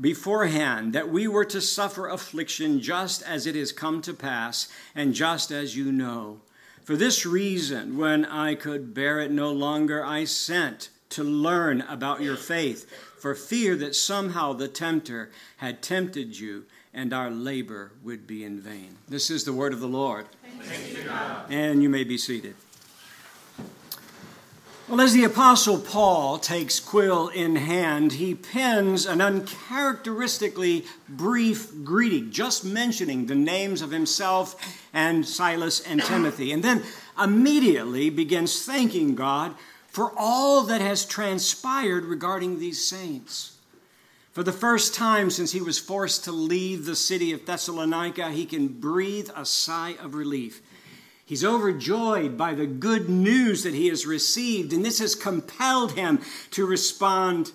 beforehand that we were to suffer affliction just as it has come to pass, and just as you know. For this reason, when I could bear it no longer, I sent to learn about your faith, for fear that somehow the tempter had tempted you and our labor would be in vain. This is the word of the Lord. And you may be seated. Well, as the Apostle Paul takes quill in hand, he pens an uncharacteristically brief greeting, just mentioning the names of himself and Silas and Timothy, and then immediately begins thanking God for all that has transpired regarding these saints. For the first time since he was forced to leave the city of Thessalonica, he can breathe a sigh of relief He's overjoyed by the good news that he has received, and this has compelled him to respond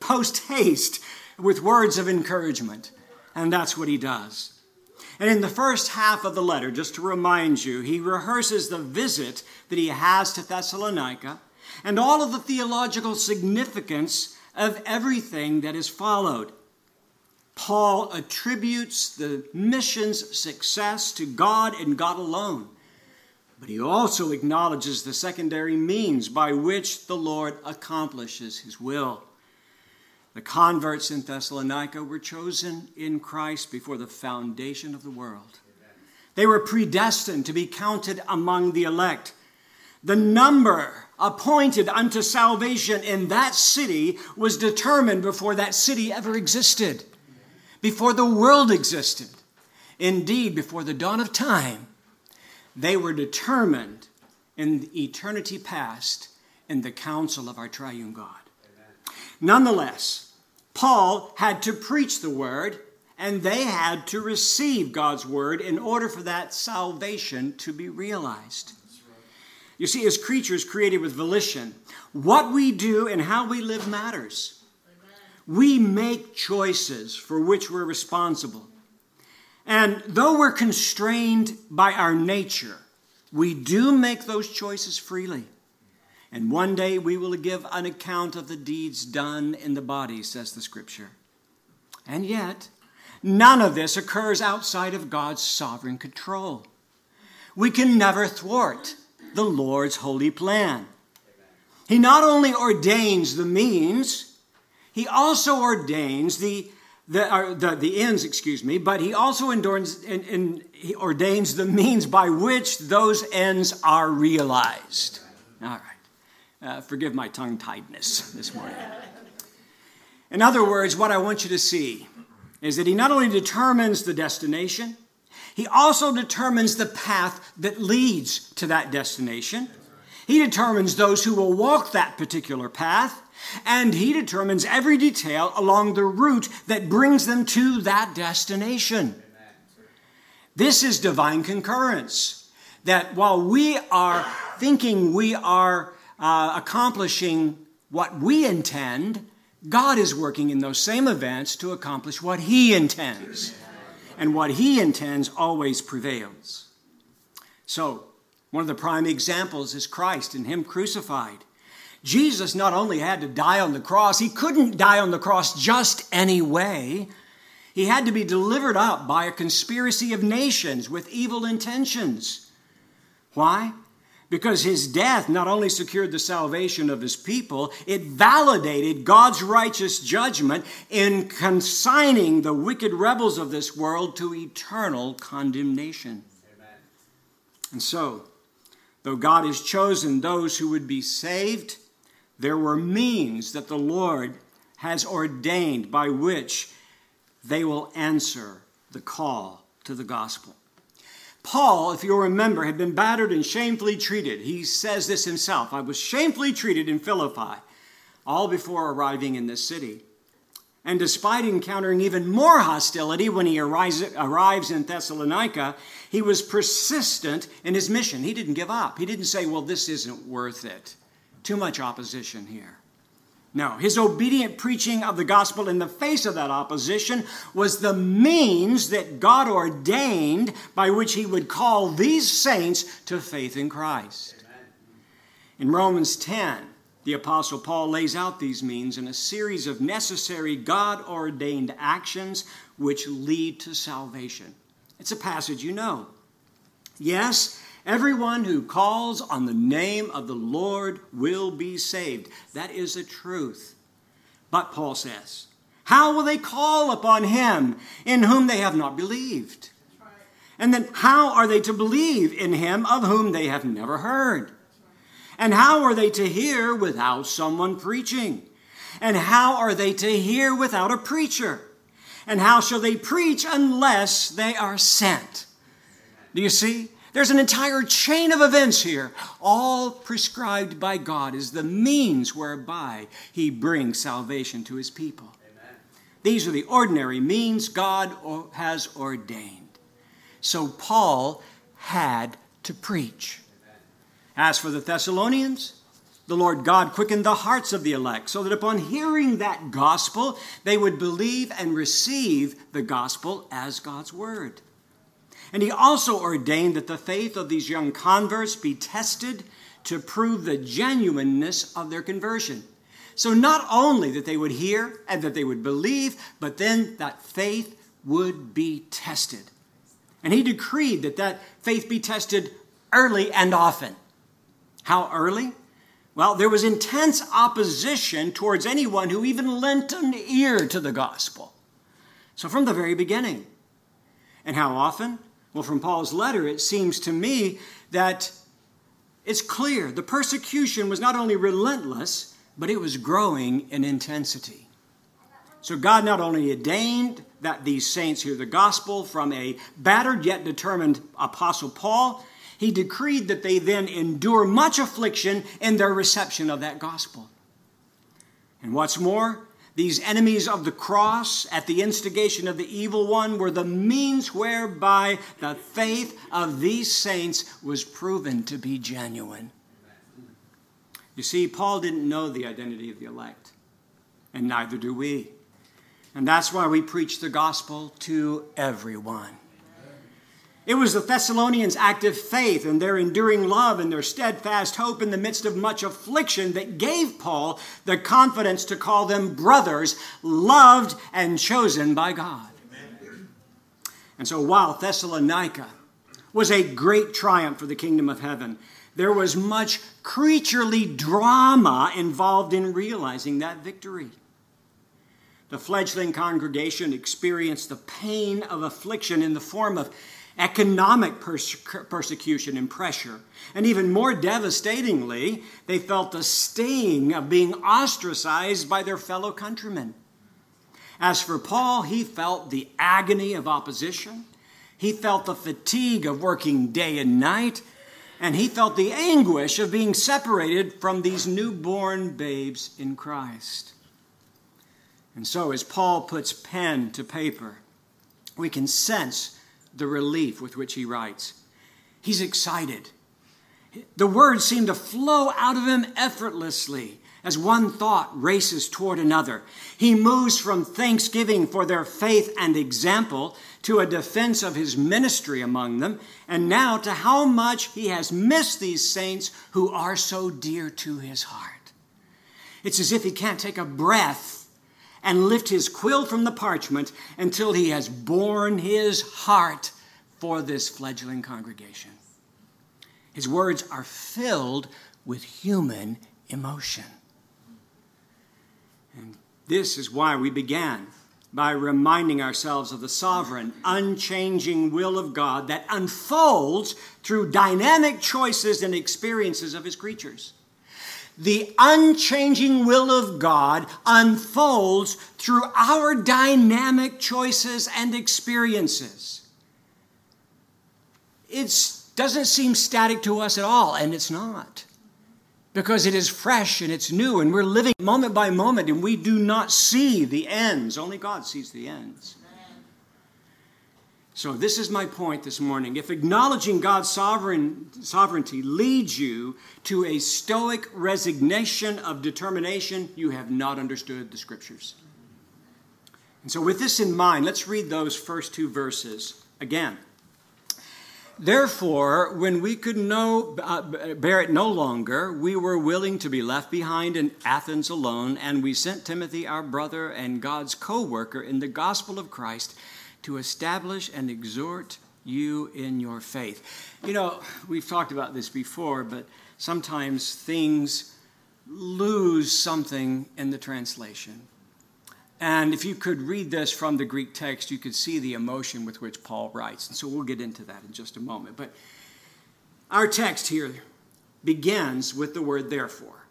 post haste with words of encouragement. And that's what he does. And in the first half of the letter, just to remind you, he rehearses the visit that he has to Thessalonica and all of the theological significance of everything that has followed. Paul attributes the mission's success to God and God alone. But he also acknowledges the secondary means by which the Lord accomplishes his will. The converts in Thessalonica were chosen in Christ before the foundation of the world. They were predestined to be counted among the elect. The number appointed unto salvation in that city was determined before that city ever existed, before the world existed. Indeed, before the dawn of time, they were determined in eternity past in the counsel of our triune God. Amen. Nonetheless, Paul had to preach the word and they had to receive God's word in order for that salvation to be realized. You see, as creatures created with volition, what we do and how we live matters. We make choices for which we're responsible. And though we're constrained by our nature, we do make those choices freely. And one day we will give an account of the deeds done in the body, says the scripture. And yet, none of this occurs outside of God's sovereign control. We can never thwart the Lord's holy plan. He not only ordains the means, he also ordains the the, the, the ends, excuse me, but he also endorns, and, and he ordains the means by which those ends are realized. All right. Uh, forgive my tongue tiedness this morning. In other words, what I want you to see is that he not only determines the destination, he also determines the path that leads to that destination. He determines those who will walk that particular path and he determines every detail along the route that brings them to that destination. This is divine concurrence. That while we are thinking we are uh, accomplishing what we intend, God is working in those same events to accomplish what He intends. And what He intends always prevails. So, one of the prime examples is Christ and Him crucified. Jesus not only had to die on the cross, he couldn't die on the cross just any way. He had to be delivered up by a conspiracy of nations with evil intentions. Why? Because his death not only secured the salvation of his people, it validated God's righteous judgment in consigning the wicked rebels of this world to eternal condemnation. Amen. And so, though God has chosen those who would be saved, there were means that the Lord has ordained by which they will answer the call to the gospel. Paul, if you'll remember, had been battered and shamefully treated. He says this himself I was shamefully treated in Philippi, all before arriving in this city. And despite encountering even more hostility when he arrives in Thessalonica, he was persistent in his mission. He didn't give up. He didn't say, Well, this isn't worth it. Too much opposition here. No, his obedient preaching of the gospel in the face of that opposition was the means that God ordained by which he would call these saints to faith in Christ. In Romans 10, the Apostle Paul lays out these means in a series of necessary God ordained actions which lead to salvation. It's a passage you know. Yes, Everyone who calls on the name of the Lord will be saved. That is a truth. But Paul says, How will they call upon him in whom they have not believed? And then, how are they to believe in him of whom they have never heard? And how are they to hear without someone preaching? And how are they to hear without a preacher? And how shall they preach unless they are sent? Do you see? There's an entire chain of events here, all prescribed by God as the means whereby He brings salvation to His people. Amen. These are the ordinary means God has ordained. So Paul had to preach. As for the Thessalonians, the Lord God quickened the hearts of the elect so that upon hearing that gospel, they would believe and receive the gospel as God's word. And he also ordained that the faith of these young converts be tested to prove the genuineness of their conversion. So, not only that they would hear and that they would believe, but then that faith would be tested. And he decreed that that faith be tested early and often. How early? Well, there was intense opposition towards anyone who even lent an ear to the gospel. So, from the very beginning. And how often? Well, from Paul's letter, it seems to me that it's clear the persecution was not only relentless, but it was growing in intensity. So God not only ordained that these saints hear the gospel from a battered yet determined apostle Paul, he decreed that they then endure much affliction in their reception of that gospel. And what's more, these enemies of the cross, at the instigation of the evil one, were the means whereby the faith of these saints was proven to be genuine. You see, Paul didn't know the identity of the elect, and neither do we. And that's why we preach the gospel to everyone. It was the Thessalonians' active faith and their enduring love and their steadfast hope in the midst of much affliction that gave Paul the confidence to call them brothers, loved and chosen by God. And so while Thessalonica was a great triumph for the kingdom of heaven, there was much creaturely drama involved in realizing that victory. The fledgling congregation experienced the pain of affliction in the form of economic perse- persecution and pressure. And even more devastatingly, they felt the sting of being ostracized by their fellow countrymen. As for Paul, he felt the agony of opposition, he felt the fatigue of working day and night, and he felt the anguish of being separated from these newborn babes in Christ. And so, as Paul puts pen to paper, we can sense the relief with which he writes. He's excited. The words seem to flow out of him effortlessly as one thought races toward another. He moves from thanksgiving for their faith and example to a defense of his ministry among them, and now to how much he has missed these saints who are so dear to his heart. It's as if he can't take a breath and lift his quill from the parchment until he has borne his heart for this fledgling congregation. His words are filled with human emotion. And this is why we began by reminding ourselves of the sovereign, unchanging will of God that unfolds through dynamic choices and experiences of his creatures the unchanging will of God unfolds through our dynamic choices and experiences. It doesn't seem static to us at all, and it's not. because it is fresh and it's new and we're living moment by moment and we do not see the ends. Only God sees the ends. So, this is my point this morning. If acknowledging God's sovereign, sovereignty leads you to a stoic resignation of determination, you have not understood the scriptures. And so, with this in mind, let's read those first two verses again. Therefore, when we could no, uh, bear it no longer, we were willing to be left behind in Athens alone, and we sent Timothy, our brother and God's co worker in the gospel of Christ, to establish and exhort you in your faith. You know, we've talked about this before, but sometimes things lose something in the translation. And if you could read this from the Greek text, you could see the emotion with which Paul writes. And so we'll get into that in just a moment. But our text here begins with the word therefore.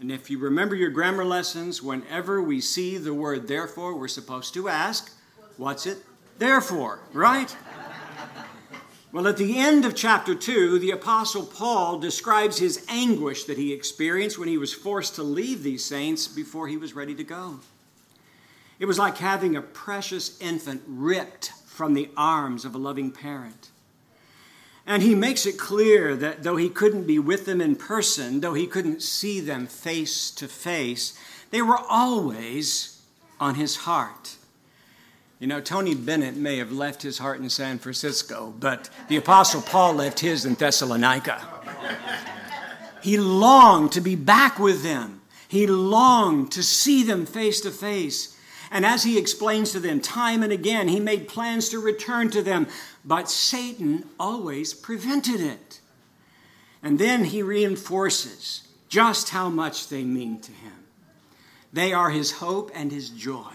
And if you remember your grammar lessons, whenever we see the word therefore, we're supposed to ask, what's it therefore, right? Well, at the end of chapter 2, the Apostle Paul describes his anguish that he experienced when he was forced to leave these saints before he was ready to go. It was like having a precious infant ripped from the arms of a loving parent. And he makes it clear that though he couldn't be with them in person, though he couldn't see them face to face, they were always on his heart. You know, Tony Bennett may have left his heart in San Francisco, but the Apostle Paul left his in Thessalonica. He longed to be back with them, he longed to see them face to face. And as he explains to them time and again, he made plans to return to them, but Satan always prevented it. And then he reinforces just how much they mean to him. They are his hope and his joy,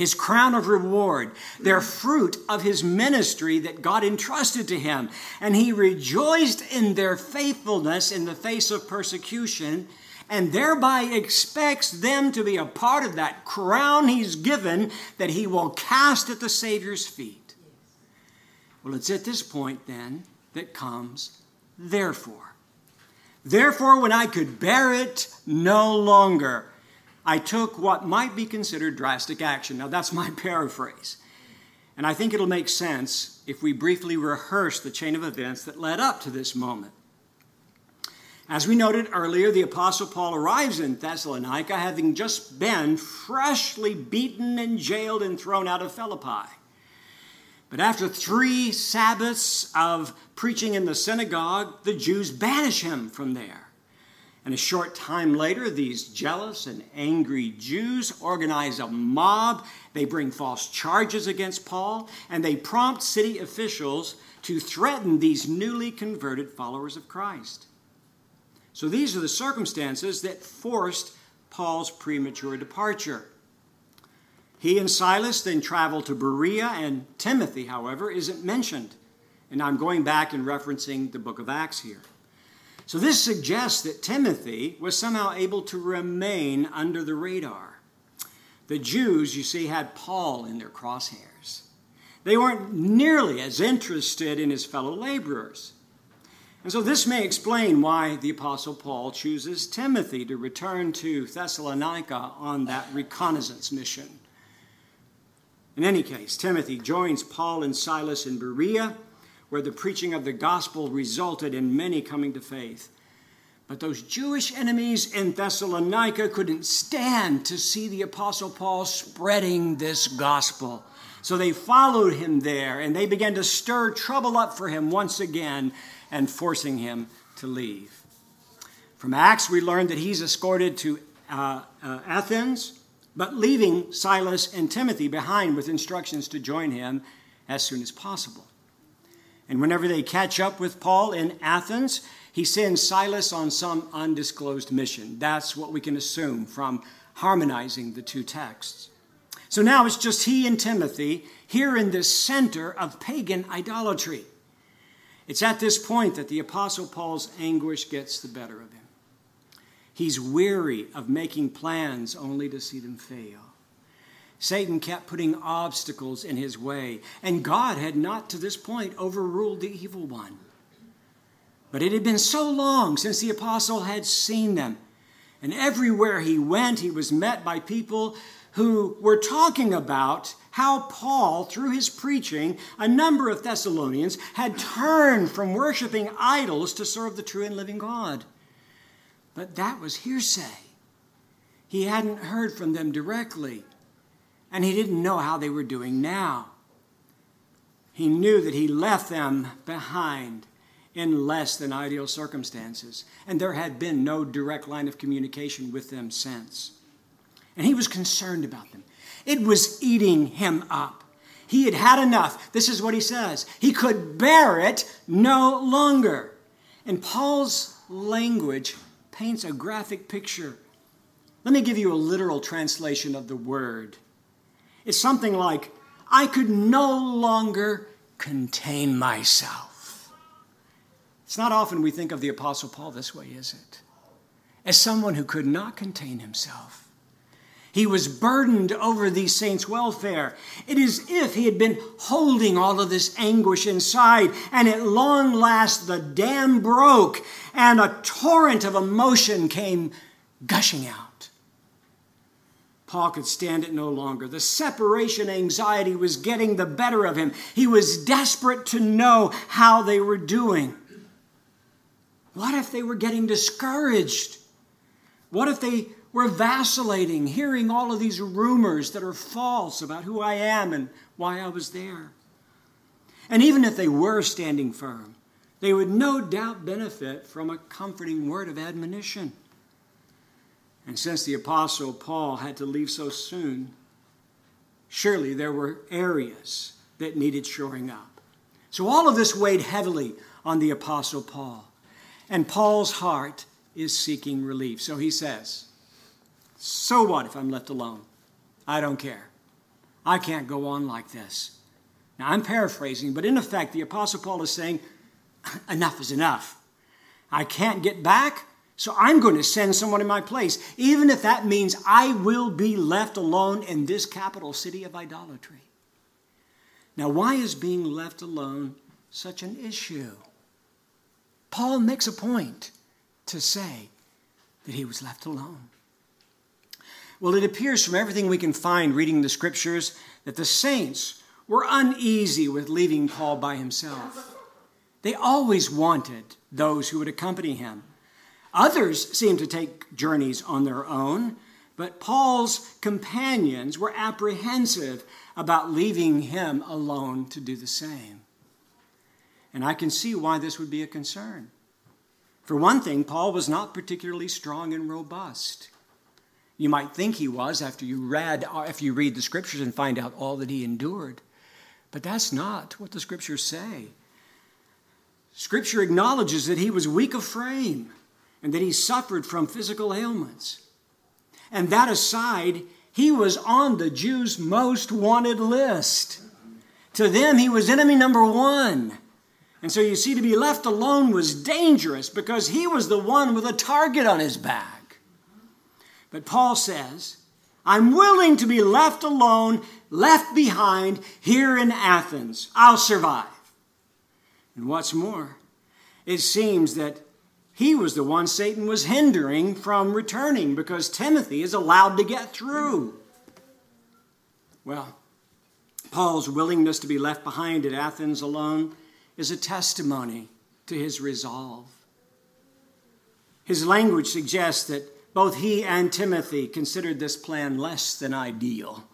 his crown of reward. They're fruit of his ministry that God entrusted to him. And he rejoiced in their faithfulness in the face of persecution and thereby expects them to be a part of that crown he's given that he will cast at the Savior's feet. Well, it's at this point then that comes therefore. Therefore, when I could bear it no longer, I took what might be considered drastic action. Now, that's my paraphrase. And I think it'll make sense if we briefly rehearse the chain of events that led up to this moment. As we noted earlier, the Apostle Paul arrives in Thessalonica having just been freshly beaten and jailed and thrown out of Philippi. But after three Sabbaths of preaching in the synagogue, the Jews banish him from there. And a short time later, these jealous and angry Jews organize a mob. They bring false charges against Paul, and they prompt city officials to threaten these newly converted followers of Christ. So these are the circumstances that forced Paul's premature departure. He and Silas then traveled to Berea, and Timothy, however, isn't mentioned. And I'm going back and referencing the book of Acts here. So this suggests that Timothy was somehow able to remain under the radar. The Jews, you see, had Paul in their crosshairs. They weren't nearly as interested in his fellow laborers. And so this may explain why the Apostle Paul chooses Timothy to return to Thessalonica on that reconnaissance mission. In any case, Timothy joins Paul and Silas in Berea, where the preaching of the gospel resulted in many coming to faith. But those Jewish enemies in Thessalonica couldn't stand to see the Apostle Paul spreading this gospel. So they followed him there and they began to stir trouble up for him once again and forcing him to leave. From Acts, we learn that he's escorted to uh, uh, Athens, but leaving Silas and Timothy behind with instructions to join him as soon as possible. And whenever they catch up with Paul in Athens, he sends Silas on some undisclosed mission. That's what we can assume from harmonizing the two texts. So now it's just he and Timothy here in the center of pagan idolatry. It's at this point that the Apostle Paul's anguish gets the better of him. He's weary of making plans only to see them fail. Satan kept putting obstacles in his way, and God had not to this point overruled the evil one. But it had been so long since the apostle had seen them. And everywhere he went, he was met by people who were talking about how Paul, through his preaching, a number of Thessalonians had turned from worshiping idols to serve the true and living God. But that was hearsay. He hadn't heard from them directly, and he didn't know how they were doing now. He knew that he left them behind in less than ideal circumstances, and there had been no direct line of communication with them since. And he was concerned about them. It was eating him up. He had had enough. This is what he says. He could bear it no longer. And Paul's language paints a graphic picture. Let me give you a literal translation of the word. It's something like, I could no longer contain myself. It's not often we think of the Apostle Paul this way, is it? As someone who could not contain himself. He was burdened over these saints' welfare. It is if he had been holding all of this anguish inside, and at long last the dam broke and a torrent of emotion came gushing out. Paul could stand it no longer. The separation anxiety was getting the better of him. He was desperate to know how they were doing. What if they were getting discouraged? What if they were vacillating, hearing all of these rumors that are false about who I am and why I was there? And even if they were standing firm, they would no doubt benefit from a comforting word of admonition. And since the Apostle Paul had to leave so soon, surely there were areas that needed shoring up. So all of this weighed heavily on the Apostle Paul. And Paul's heart is seeking relief. So he says, So what if I'm left alone? I don't care. I can't go on like this. Now, I'm paraphrasing, but in effect, the Apostle Paul is saying, Enough is enough. I can't get back, so I'm going to send someone in my place, even if that means I will be left alone in this capital city of idolatry. Now, why is being left alone such an issue? Paul makes a point to say that he was left alone. Well, it appears from everything we can find reading the scriptures that the saints were uneasy with leaving Paul by himself. They always wanted those who would accompany him. Others seemed to take journeys on their own, but Paul's companions were apprehensive about leaving him alone to do the same. And I can see why this would be a concern. For one thing, Paul was not particularly strong and robust. You might think he was after you read after you read the scriptures and find out all that he endured. But that's not what the scriptures say. Scripture acknowledges that he was weak of frame and that he suffered from physical ailments. And that aside, he was on the Jews' most wanted list. To them, he was enemy number one. And so you see, to be left alone was dangerous because he was the one with a target on his back. But Paul says, I'm willing to be left alone, left behind here in Athens. I'll survive. And what's more, it seems that he was the one Satan was hindering from returning because Timothy is allowed to get through. Well, Paul's willingness to be left behind at Athens alone is a testimony to his resolve. His language suggests that both he and Timothy considered this plan less than ideal,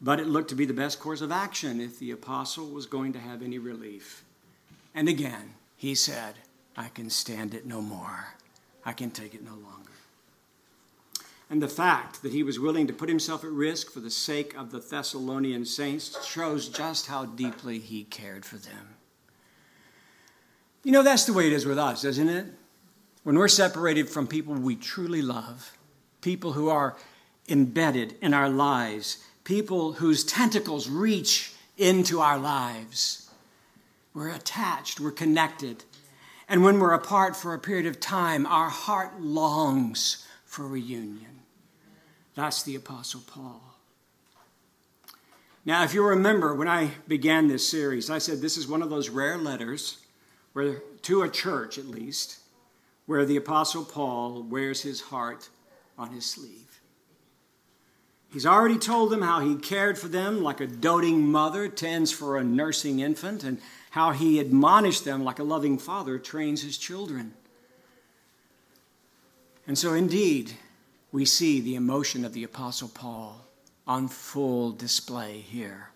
but it looked to be the best course of action if the apostle was going to have any relief. And again, he said, I can stand it no more. I can take it no longer. And the fact that he was willing to put himself at risk for the sake of the Thessalonian saints shows just how deeply he cared for them. You know, that's the way it is with us, isn't it? When we're separated from people we truly love, people who are embedded in our lives, people whose tentacles reach into our lives, we're attached, we're connected. And when we're apart for a period of time, our heart longs for reunion. That's the Apostle Paul. Now, if you remember, when I began this series, I said this is one of those rare letters where, to a church at least, where the Apostle Paul wears his heart on his sleeve. He's already told them how he cared for them like a doting mother tends for a nursing infant, and how he admonished them like a loving father trains his children. And so, indeed, we see the emotion of the Apostle Paul on full display here.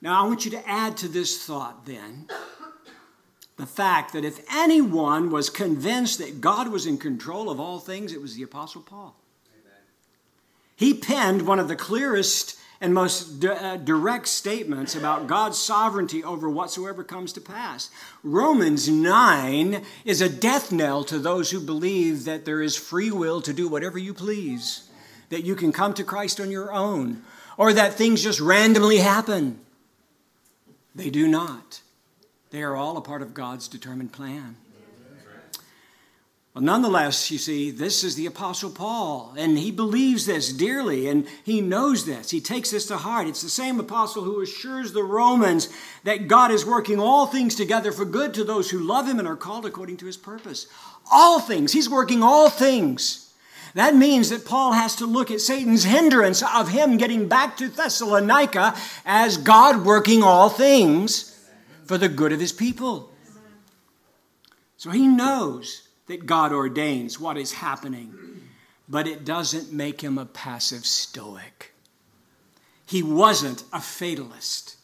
Now, I want you to add to this thought then the fact that if anyone was convinced that God was in control of all things, it was the Apostle Paul. Amen. He penned one of the clearest and most uh, direct statements about God's sovereignty over whatsoever comes to pass. Romans 9 is a death knell to those who believe that there is free will to do whatever you please, that you can come to Christ on your own, or that things just randomly happen. They do not. They are all a part of God's determined plan. Well, nonetheless, you see, this is the Apostle Paul, and he believes this dearly, and he knows this. He takes this to heart. It's the same apostle who assures the Romans that God is working all things together for good to those who love him and are called according to his purpose. All things. He's working all things. That means that Paul has to look at Satan's hindrance of him getting back to Thessalonica as God working all things for the good of his people. So he knows that God ordains what is happening, but it doesn't make him a passive stoic. He wasn't a fatalist.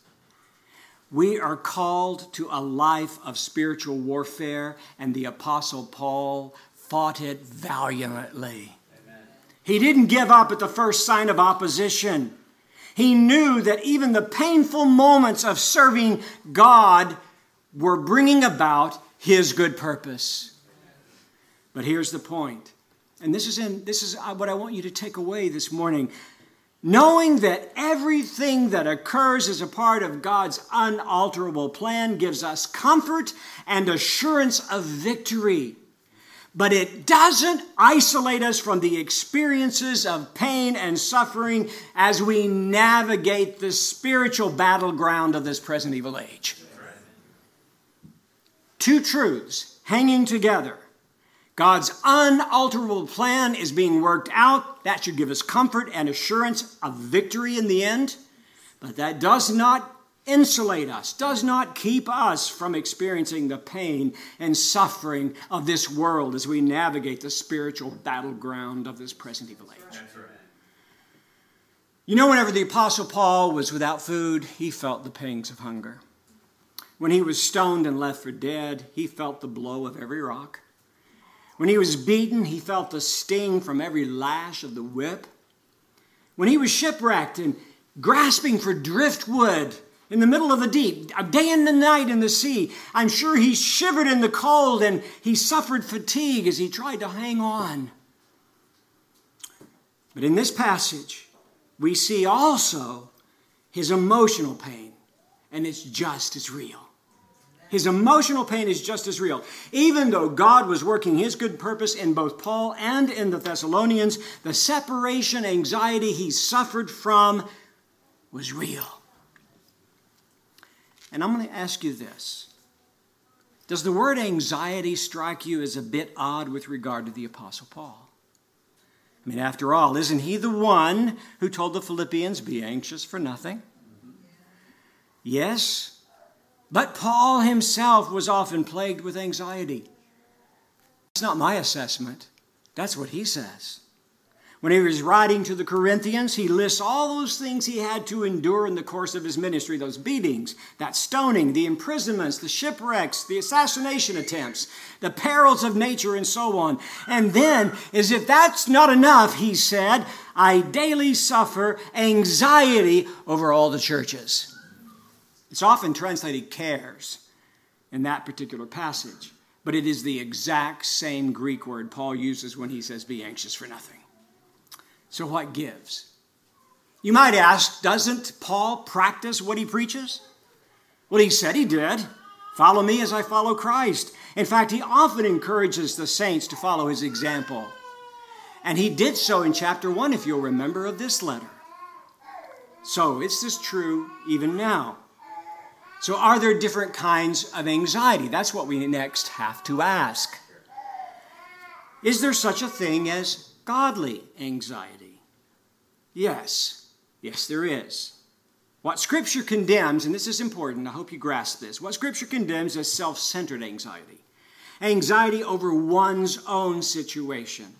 We are called to a life of spiritual warfare, and the Apostle Paul fought it valiantly. Amen. He didn't give up at the first sign of opposition. He knew that even the painful moments of serving God were bringing about his good purpose. But here's the point. And this is in this is uh, what I want you to take away this morning. Knowing that everything that occurs as a part of God's unalterable plan gives us comfort and assurance of victory. But it doesn't isolate us from the experiences of pain and suffering as we navigate the spiritual battleground of this present evil age. Two truths hanging together God's unalterable plan is being worked out. That should give us comfort and assurance of victory in the end. But that does not insulate us, does not keep us from experiencing the pain and suffering of this world as we navigate the spiritual battleground of this present evil age. You know, whenever the Apostle Paul was without food, he felt the pangs of hunger. When he was stoned and left for dead, he felt the blow of every rock. When he was beaten, he felt the sting from every lash of the whip. When he was shipwrecked and grasping for driftwood in the middle of the deep, day and a night in the sea, I'm sure he shivered in the cold and he suffered fatigue as he tried to hang on. But in this passage, we see also his emotional pain, and it's just as real. His emotional pain is just as real. Even though God was working his good purpose in both Paul and in the Thessalonians, the separation anxiety he suffered from was real. And I'm going to ask you this Does the word anxiety strike you as a bit odd with regard to the Apostle Paul? I mean, after all, isn't he the one who told the Philippians, be anxious for nothing? Yes, but Paul himself was often plagued with anxiety. It's not my assessment, that's what he says. When he was writing to the Corinthians, he lists all those things he had to endure in the course of his ministry those beatings, that stoning, the imprisonments, the shipwrecks, the assassination attempts, the perils of nature, and so on. And then, as if that's not enough, he said, I daily suffer anxiety over all the churches. It's often translated cares in that particular passage, but it is the exact same Greek word Paul uses when he says, Be anxious for nothing. So, what gives? You might ask, doesn't Paul practice what he preaches? Well, he said he did. Follow me as I follow Christ. In fact, he often encourages the saints to follow his example. And he did so in chapter 1, if you'll remember, of this letter. So, is this true even now? So, are there different kinds of anxiety? That's what we next have to ask. Is there such a thing as godly anxiety? Yes. Yes, there is. What Scripture condemns, and this is important, I hope you grasp this, what Scripture condemns is self centered anxiety, anxiety over one's own situation.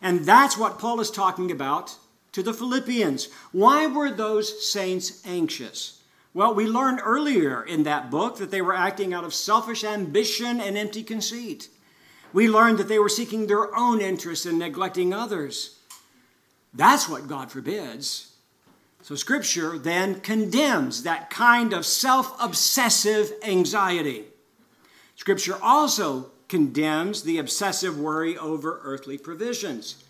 And that's what Paul is talking about to the Philippians. Why were those saints anxious? Well, we learned earlier in that book that they were acting out of selfish ambition and empty conceit. We learned that they were seeking their own interests and neglecting others. That's what God forbids. So, Scripture then condemns that kind of self obsessive anxiety. Scripture also condemns the obsessive worry over earthly provisions.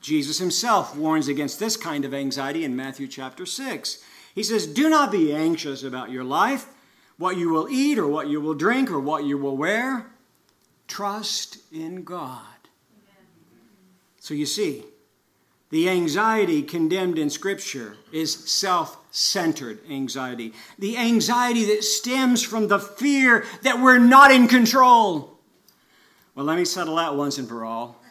Jesus himself warns against this kind of anxiety in Matthew chapter 6. He says, Do not be anxious about your life, what you will eat or what you will drink or what you will wear. Trust in God. So you see, the anxiety condemned in Scripture is self centered anxiety. The anxiety that stems from the fear that we're not in control. Well, let me settle that once and for all.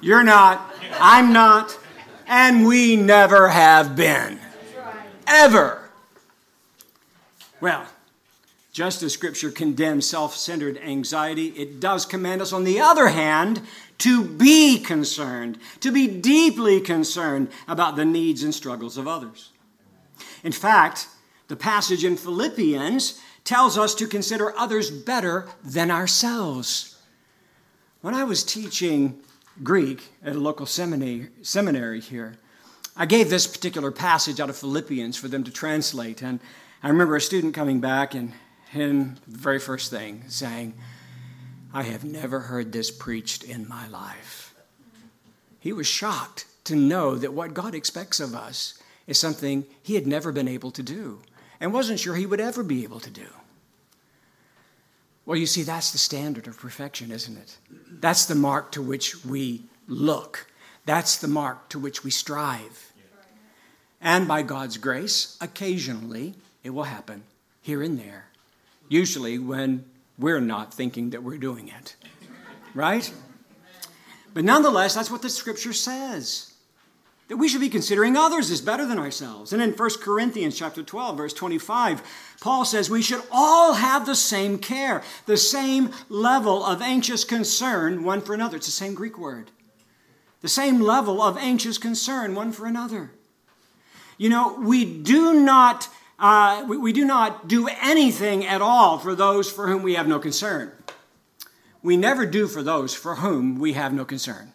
You're not. I'm not. And we never have been ever. Well, just as Scripture condemns self centered anxiety, it does command us, on the other hand, to be concerned, to be deeply concerned about the needs and struggles of others. In fact, the passage in Philippians tells us to consider others better than ourselves. When I was teaching Greek at a local seminary, seminary here, I gave this particular passage out of Philippians for them to translate. And I remember a student coming back and him, the very first thing, saying, I have never heard this preached in my life. He was shocked to know that what God expects of us is something he had never been able to do and wasn't sure he would ever be able to do. Well, you see, that's the standard of perfection, isn't it? That's the mark to which we look. That's the mark to which we strive. And by God's grace, occasionally it will happen here and there. Usually when we're not thinking that we're doing it. Right? But nonetheless, that's what the scripture says. That we should be considering others as better than ourselves. And in 1 Corinthians chapter 12, verse 25, Paul says we should all have the same care, the same level of anxious concern one for another. It's the same Greek word the same level of anxious concern one for another. You know, we do not. Uh, we, we do not do anything at all for those for whom we have no concern. We never do for those for whom we have no concern.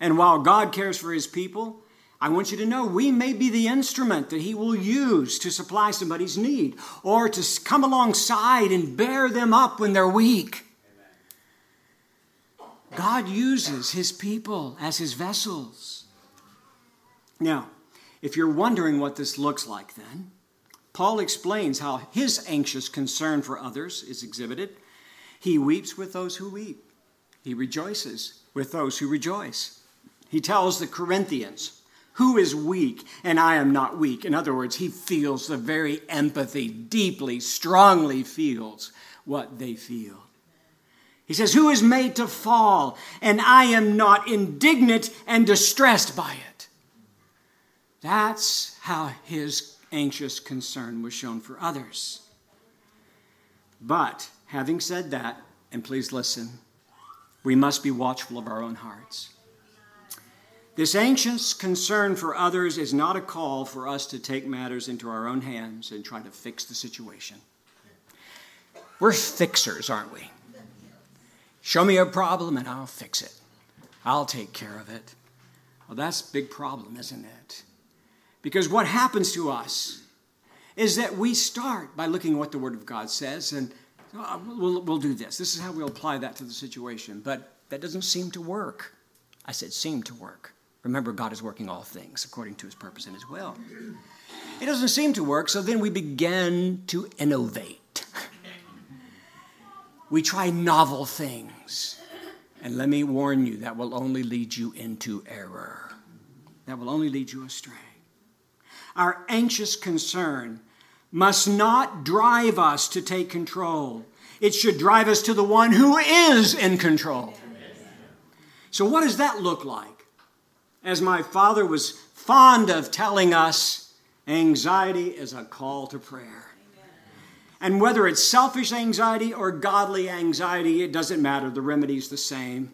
And while God cares for his people, I want you to know we may be the instrument that He will use to supply somebody's need or to come alongside and bear them up when they're weak. God uses his people as his vessels. Now, if you're wondering what this looks like, then, Paul explains how his anxious concern for others is exhibited. He weeps with those who weep, he rejoices with those who rejoice. He tells the Corinthians, Who is weak and I am not weak? In other words, he feels the very empathy, deeply, strongly feels what they feel. He says, Who is made to fall? And I am not indignant and distressed by it. That's how his anxious concern was shown for others. But having said that, and please listen, we must be watchful of our own hearts. This anxious concern for others is not a call for us to take matters into our own hands and try to fix the situation. We're fixers, aren't we? Show me a problem and I'll fix it. I'll take care of it. Well, that's a big problem, isn't it? Because what happens to us is that we start by looking at what the Word of God says and oh, we'll, we'll do this. This is how we'll apply that to the situation. But that doesn't seem to work. I said, seem to work. Remember, God is working all things according to his purpose and his will. It doesn't seem to work, so then we begin to innovate we try novel things. And let me warn you, that will only lead you into error. That will only lead you astray. Our anxious concern must not drive us to take control. It should drive us to the one who is in control. So, what does that look like? As my father was fond of telling us, anxiety is a call to prayer. And whether it's selfish anxiety or godly anxiety, it doesn't matter. The remedy's the same.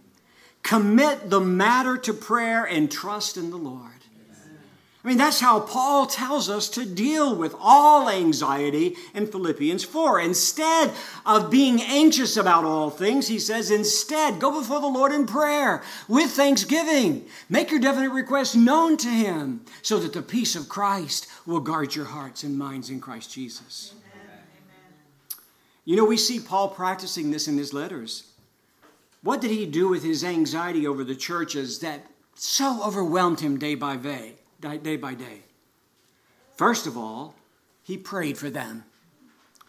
Commit the matter to prayer and trust in the Lord. I mean, that's how Paul tells us to deal with all anxiety in Philippians 4. Instead of being anxious about all things, he says, instead, go before the Lord in prayer with thanksgiving. Make your definite requests known to him so that the peace of Christ will guard your hearts and minds in Christ Jesus. You know, we see Paul practicing this in his letters. What did he do with his anxiety over the churches that so overwhelmed him day by day? day by day. First of all, he prayed for them.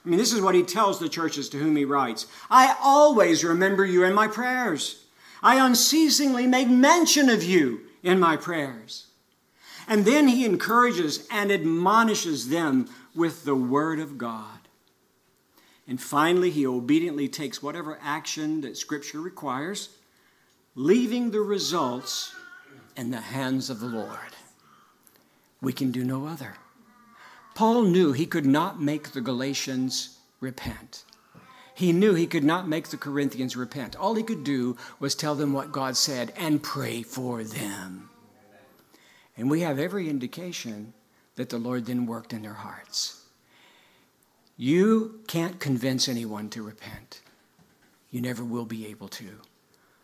I mean, this is what he tells the churches to whom he writes I always remember you in my prayers. I unceasingly make mention of you in my prayers. And then he encourages and admonishes them with the word of God. And finally, he obediently takes whatever action that Scripture requires, leaving the results in the hands of the Lord we can do no other. Paul knew he could not make the Galatians repent. He knew he could not make the Corinthians repent. All he could do was tell them what God said and pray for them. And we have every indication that the Lord then worked in their hearts. You can't convince anyone to repent. You never will be able to.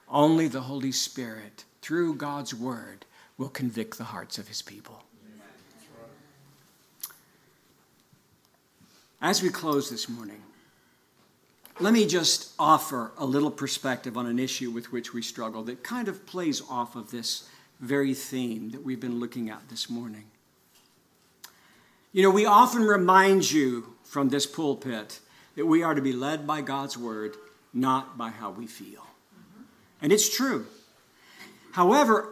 Only the Holy Spirit, through God's Word, will convict the hearts of His people. As we close this morning, let me just offer a little perspective on an issue with which we struggle that kind of plays off of this very theme that we've been looking at this morning. You know, we often remind you from this pulpit that we are to be led by God's word, not by how we feel. And it's true. However,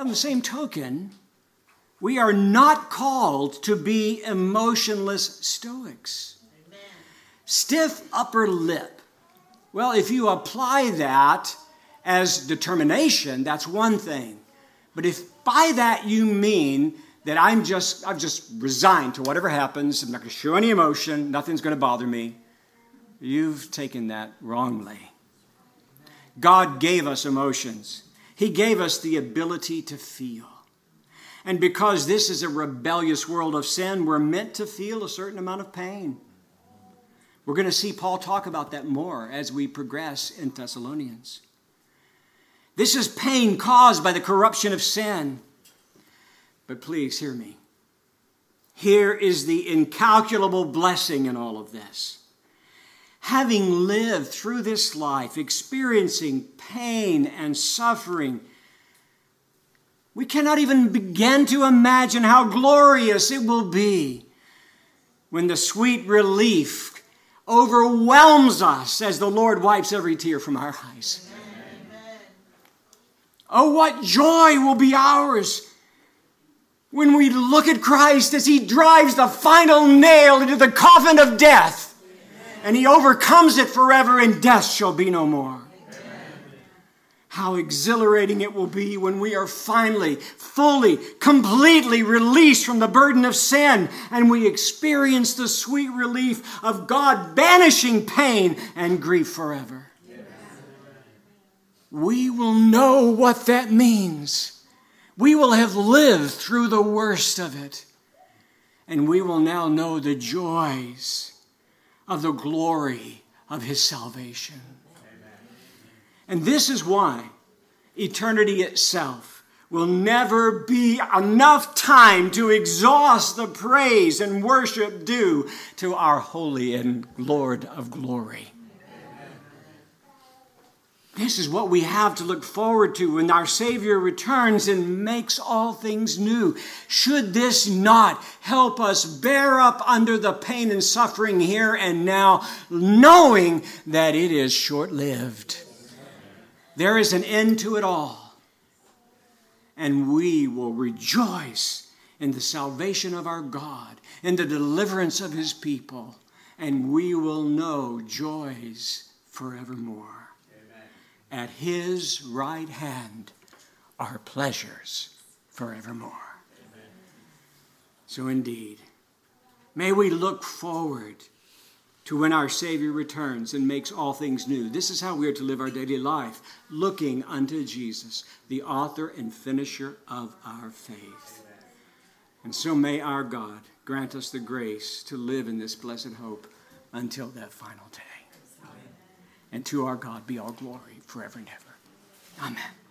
on the same token, we are not called to be emotionless Stoics. Amen. Stiff upper lip. Well, if you apply that as determination, that's one thing. But if by that you mean that I'm just I've just resigned to whatever happens, I'm not going to show any emotion, nothing's going to bother me, you've taken that wrongly. God gave us emotions. He gave us the ability to feel. And because this is a rebellious world of sin, we're meant to feel a certain amount of pain. We're going to see Paul talk about that more as we progress in Thessalonians. This is pain caused by the corruption of sin. But please hear me. Here is the incalculable blessing in all of this. Having lived through this life, experiencing pain and suffering, we cannot even begin to imagine how glorious it will be when the sweet relief overwhelms us as the Lord wipes every tear from our eyes. Amen. Oh, what joy will be ours when we look at Christ as he drives the final nail into the coffin of death and he overcomes it forever, and death shall be no more. How exhilarating it will be when we are finally, fully, completely released from the burden of sin and we experience the sweet relief of God banishing pain and grief forever. We will know what that means. We will have lived through the worst of it. And we will now know the joys of the glory of His salvation. And this is why eternity itself will never be enough time to exhaust the praise and worship due to our holy and Lord of glory. This is what we have to look forward to when our Savior returns and makes all things new. Should this not help us bear up under the pain and suffering here and now, knowing that it is short lived? There is an end to it all. And we will rejoice in the salvation of our God, in the deliverance of his people, and we will know joys forevermore. At his right hand are pleasures forevermore. Amen. So, indeed, may we look forward to when our Savior returns and makes all things new. This is how we are to live our daily life, looking unto Jesus, the author and finisher of our faith. And so may our God grant us the grace to live in this blessed hope until that final day. And to our God be all glory forever and ever. Amen.